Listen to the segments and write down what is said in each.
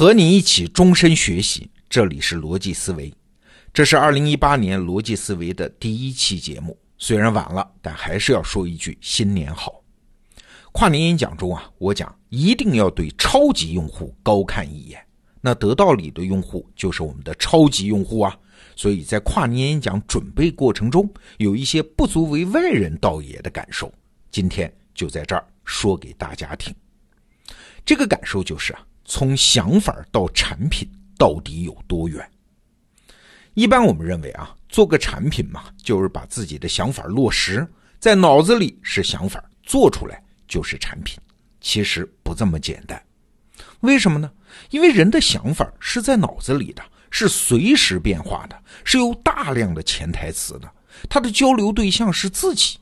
和你一起终身学习，这里是逻辑思维。这是二零一八年逻辑思维的第一期节目，虽然晚了，但还是要说一句新年好。跨年演讲中啊，我讲一定要对超级用户高看一眼。那得到里的用户就是我们的超级用户啊，所以在跨年演讲准备过程中，有一些不足为外人道也的感受，今天就在这儿说给大家听。这个感受就是啊。从想法到产品到底有多远？一般我们认为啊，做个产品嘛，就是把自己的想法落实在脑子里是想法，做出来就是产品。其实不这么简单。为什么呢？因为人的想法是在脑子里的，是随时变化的，是有大量的潜台词的。他的交流对象是自己，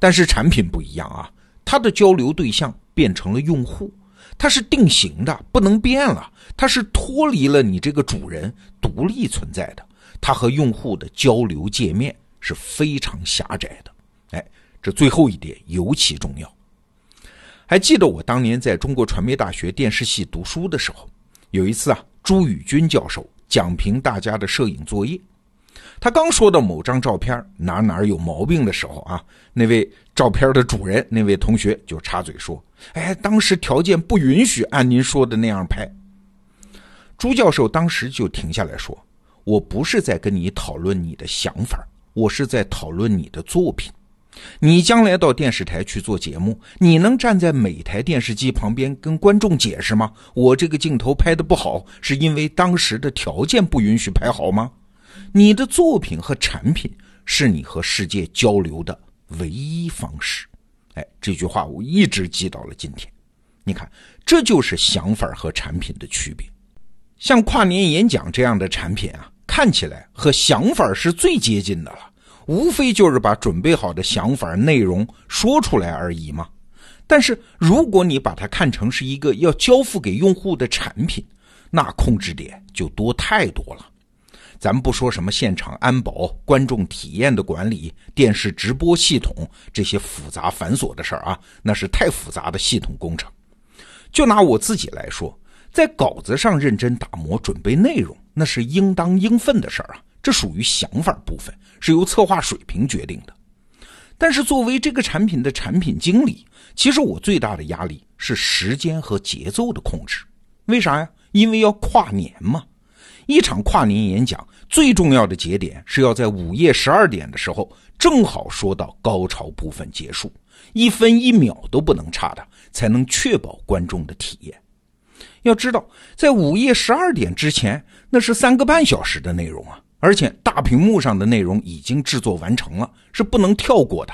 但是产品不一样啊，他的交流对象变成了用户。它是定型的，不能变了。它是脱离了你这个主人，独立存在的。它和用户的交流界面是非常狭窄的。哎，这最后一点尤其重要。还记得我当年在中国传媒大学电视系读书的时候，有一次啊，朱宇军教授讲评大家的摄影作业。他刚说到某张照片哪哪有毛病的时候啊，那位照片的主人那位同学就插嘴说：“哎，当时条件不允许按您说的那样拍。”朱教授当时就停下来说：“我不是在跟你讨论你的想法，我是在讨论你的作品。你将来到电视台去做节目，你能站在每台电视机旁边跟观众解释吗？我这个镜头拍的不好，是因为当时的条件不允许拍好吗？”你的作品和产品是你和世界交流的唯一方式。哎，这句话我一直记到了今天。你看，这就是想法和产品的区别。像跨年演讲这样的产品啊，看起来和想法是最接近的了，无非就是把准备好的想法内容说出来而已嘛。但是如果你把它看成是一个要交付给用户的产品，那控制点就多太多了。咱们不说什么现场安保、观众体验的管理、电视直播系统这些复杂繁琐的事儿啊，那是太复杂的系统工程。就拿我自己来说，在稿子上认真打磨、准备内容，那是应当应分的事儿啊，这属于想法部分，是由策划水平决定的。但是作为这个产品的产品经理，其实我最大的压力是时间和节奏的控制。为啥呀？因为要跨年嘛。一场跨年演讲最重要的节点是要在午夜十二点的时候正好说到高潮部分结束，一分一秒都不能差的，才能确保观众的体验。要知道，在午夜十二点之前，那是三个半小时的内容啊，而且大屏幕上的内容已经制作完成了，是不能跳过的，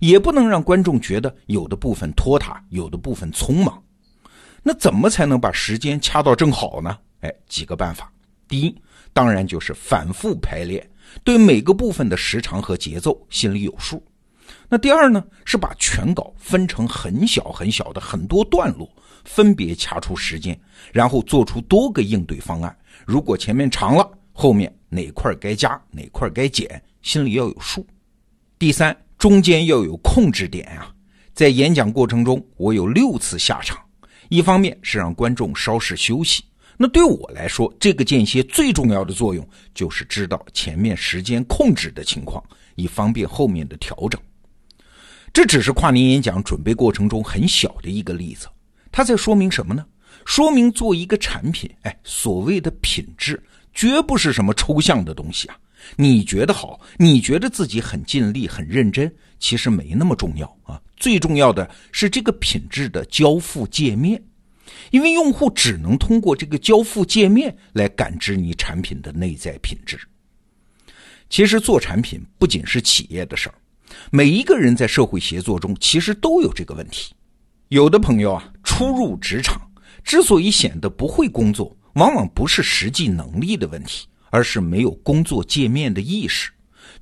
也不能让观众觉得有的部分拖沓，有的部分匆忙。那怎么才能把时间掐到正好呢？哎，几个办法。第一，当然就是反复排练，对每个部分的时长和节奏心里有数。那第二呢，是把全稿分成很小很小的很多段落，分别掐出时间，然后做出多个应对方案。如果前面长了，后面哪块该加，哪块该减，心里要有数。第三，中间要有控制点啊。在演讲过程中，我有六次下场，一方面是让观众稍事休息。那对我来说，这个间歇最重要的作用就是知道前面时间控制的情况，以方便后面的调整。这只是跨年演讲准备过程中很小的一个例子，它在说明什么呢？说明做一个产品，哎，所谓的品质绝不是什么抽象的东西啊。你觉得好，你觉得自己很尽力、很认真，其实没那么重要啊。最重要的是这个品质的交付界面。因为用户只能通过这个交付界面来感知你产品的内在品质。其实做产品不仅是企业的事儿，每一个人在社会协作中其实都有这个问题。有的朋友啊，初入职场之所以显得不会工作，往往不是实际能力的问题，而是没有工作界面的意识，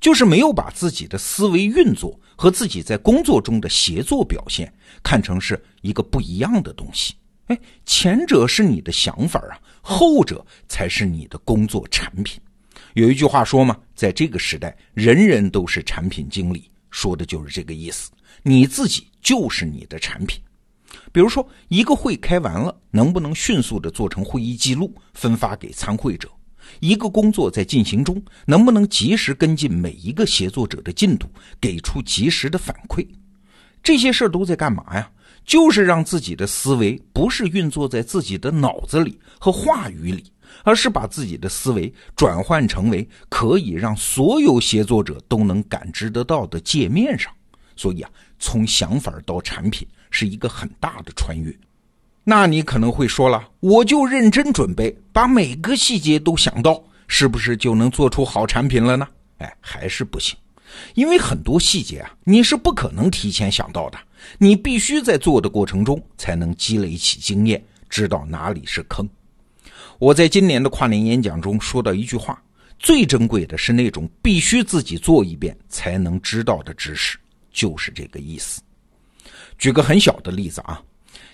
就是没有把自己的思维运作和自己在工作中的协作表现看成是一个不一样的东西。哎，前者是你的想法啊，后者才是你的工作产品。有一句话说嘛，在这个时代，人人都是产品经理，说的就是这个意思。你自己就是你的产品。比如说，一个会开完了，能不能迅速的做成会议记录，分发给参会者？一个工作在进行中，能不能及时跟进每一个协作者的进度，给出及时的反馈？这些事儿都在干嘛呀？就是让自己的思维不是运作在自己的脑子里和话语里，而是把自己的思维转换成为可以让所有协作者都能感知得到的界面上。所以啊，从想法到产品是一个很大的穿越。那你可能会说了，我就认真准备，把每个细节都想到，是不是就能做出好产品了呢？哎，还是不行，因为很多细节啊，你是不可能提前想到的，你必须在做的过程中才能积累起经验，知道哪里是坑。我在今年的跨年演讲中说到一句话：最珍贵的是那种必须自己做一遍才能知道的知识，就是这个意思。举个很小的例子啊。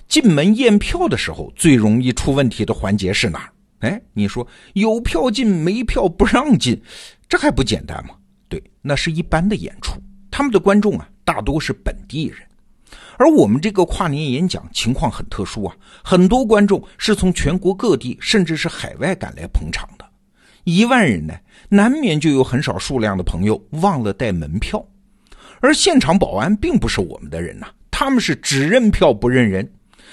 进门验票的时候，最容易出问题的环节是哪儿？哎，你说有票进，没票不让进，这还不简单吗？对，那是一般的演出，他们的观众啊，大多是本地人，而我们这个跨年演讲情况很特殊啊，很多观众是从全国各地，甚至是海外赶来捧场的，一万人呢，难免就有很少数量的朋友忘了带门票，而现场保安并不是我们的人呐，他们是只认票不认人。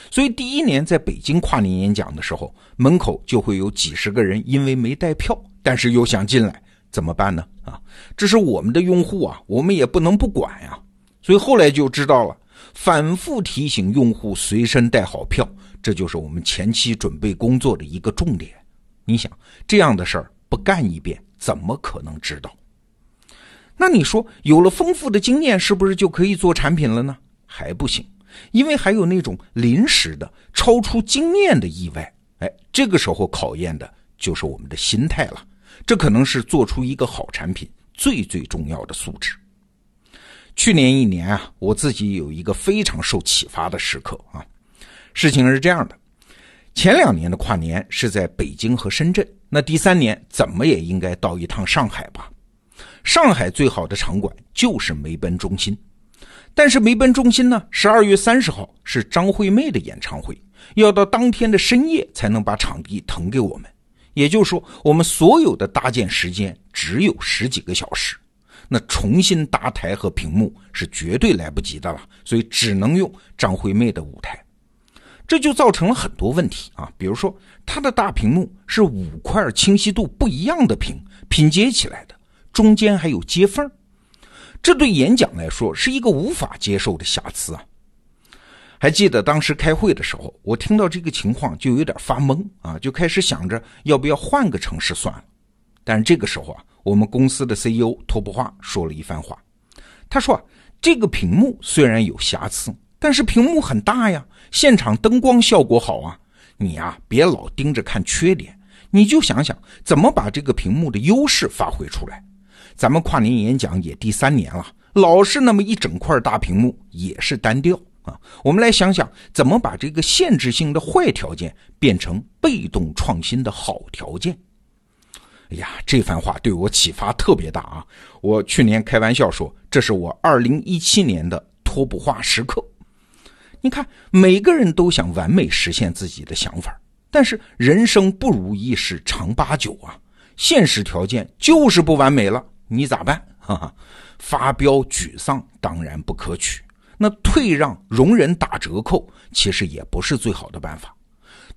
所以第一年在北京跨年演讲的时候，门口就会有几十个人因为没带票，但是又想进来，怎么办呢？啊，这是我们的用户啊，我们也不能不管呀。所以后来就知道了，反复提醒用户随身带好票，这就是我们前期准备工作的一个重点。你想这样的事儿不干一遍，怎么可能知道？那你说有了丰富的经验，是不是就可以做产品了呢？还不行。因为还有那种临时的、超出经验的意外，哎，这个时候考验的就是我们的心态了。这可能是做出一个好产品最最重要的素质。去年一年啊，我自己有一个非常受启发的时刻啊。事情是这样的：前两年的跨年是在北京和深圳，那第三年怎么也应该到一趟上海吧？上海最好的场馆就是梅奔中心。但是梅奔中心呢，十二月三十号是张惠妹的演唱会，要到当天的深夜才能把场地腾给我们。也就是说，我们所有的搭建时间只有十几个小时，那重新搭台和屏幕是绝对来不及的了，所以只能用张惠妹的舞台。这就造成了很多问题啊，比如说它的大屏幕是五块清晰度不一样的屏拼接起来的，中间还有接缝。这对演讲来说是一个无法接受的瑕疵啊！还记得当时开会的时候，我听到这个情况就有点发懵啊，就开始想着要不要换个城市算了。但是这个时候啊，我们公司的 CEO 托布花说了一番话，他说：“这个屏幕虽然有瑕疵，但是屏幕很大呀，现场灯光效果好啊，你呀别老盯着看缺点，你就想想怎么把这个屏幕的优势发挥出来。”咱们跨年演讲也第三年了，老是那么一整块大屏幕也是单调啊。我们来想想，怎么把这个限制性的坏条件变成被动创新的好条件？哎呀，这番话对我启发特别大啊！我去年开玩笑说，这是我二零一七年的托布化时刻。你看，每个人都想完美实现自己的想法，但是人生不如意事常八九啊，现实条件就是不完美了。你咋办？哈哈，发飙沮丧当然不可取。那退让、容忍、打折扣，其实也不是最好的办法。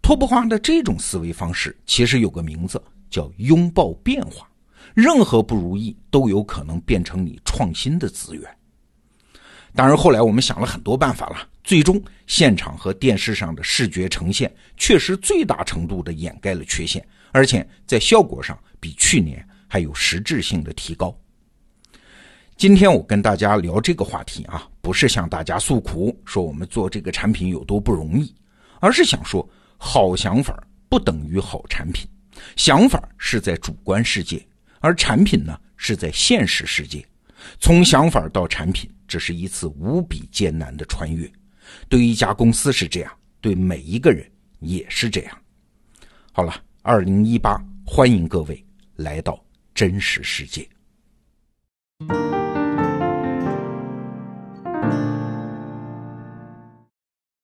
托布花的这种思维方式，其实有个名字叫拥抱变化。任何不如意都有可能变成你创新的资源。当然，后来我们想了很多办法了，最终现场和电视上的视觉呈现确实最大程度的掩盖了缺陷，而且在效果上比去年。还有实质性的提高。今天我跟大家聊这个话题啊，不是向大家诉苦，说我们做这个产品有多不容易，而是想说，好想法不等于好产品，想法是在主观世界，而产品呢是在现实世界。从想法到产品，这是一次无比艰难的穿越。对于一家公司是这样，对每一个人也是这样。好了，二零一八，欢迎各位来到。真实世界。